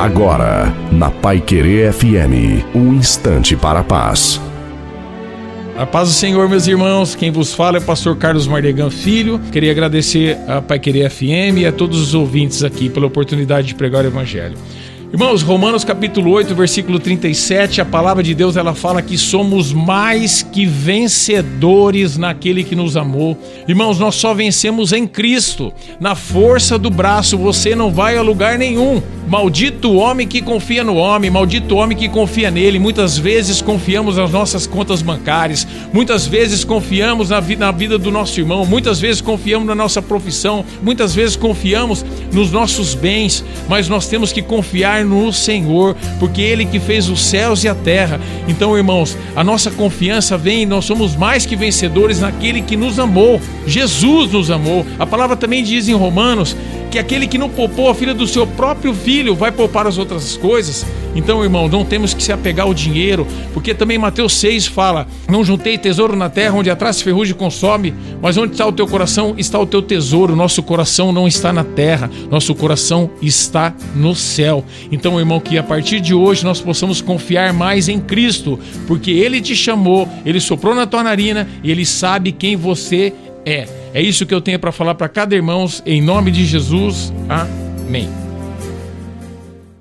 Agora, na Pai Querer FM, um instante para a paz. A paz do Senhor, meus irmãos. Quem vos fala é o pastor Carlos Mardegan Filho. Queria agradecer a Pai Querer FM e a todos os ouvintes aqui pela oportunidade de pregar o Evangelho. Irmãos, Romanos capítulo 8, versículo 37, a palavra de Deus ela fala que somos mais que vencedores naquele que nos amou. Irmãos, nós só vencemos em Cristo. Na força do braço você não vai a lugar nenhum. Maldito homem que confia no homem, maldito homem que confia nele. Muitas vezes confiamos nas nossas contas bancárias, muitas vezes confiamos na vida, na vida do nosso irmão, muitas vezes confiamos na nossa profissão, muitas vezes confiamos nos nossos bens, mas nós temos que confiar no Senhor, porque Ele que fez os céus e a terra. Então, irmãos, a nossa confiança vem, nós somos mais que vencedores naquele que nos amou. Jesus nos amou. A palavra também diz em Romanos que aquele que não poupou a filha do seu próprio filho vai poupar as outras coisas. Então, irmão, não temos que se apegar ao dinheiro, porque também Mateus 6 fala: Não juntei tesouro na terra onde atrás ferrugem consome, mas onde está o teu coração está o teu tesouro. Nosso coração não está na terra, nosso coração está no céu. Então, irmão, que a partir de hoje nós possamos confiar mais em Cristo, porque Ele te chamou, Ele soprou na tua narina e Ele sabe quem você é. É isso que eu tenho para falar para cada irmão, em nome de Jesus. Amém.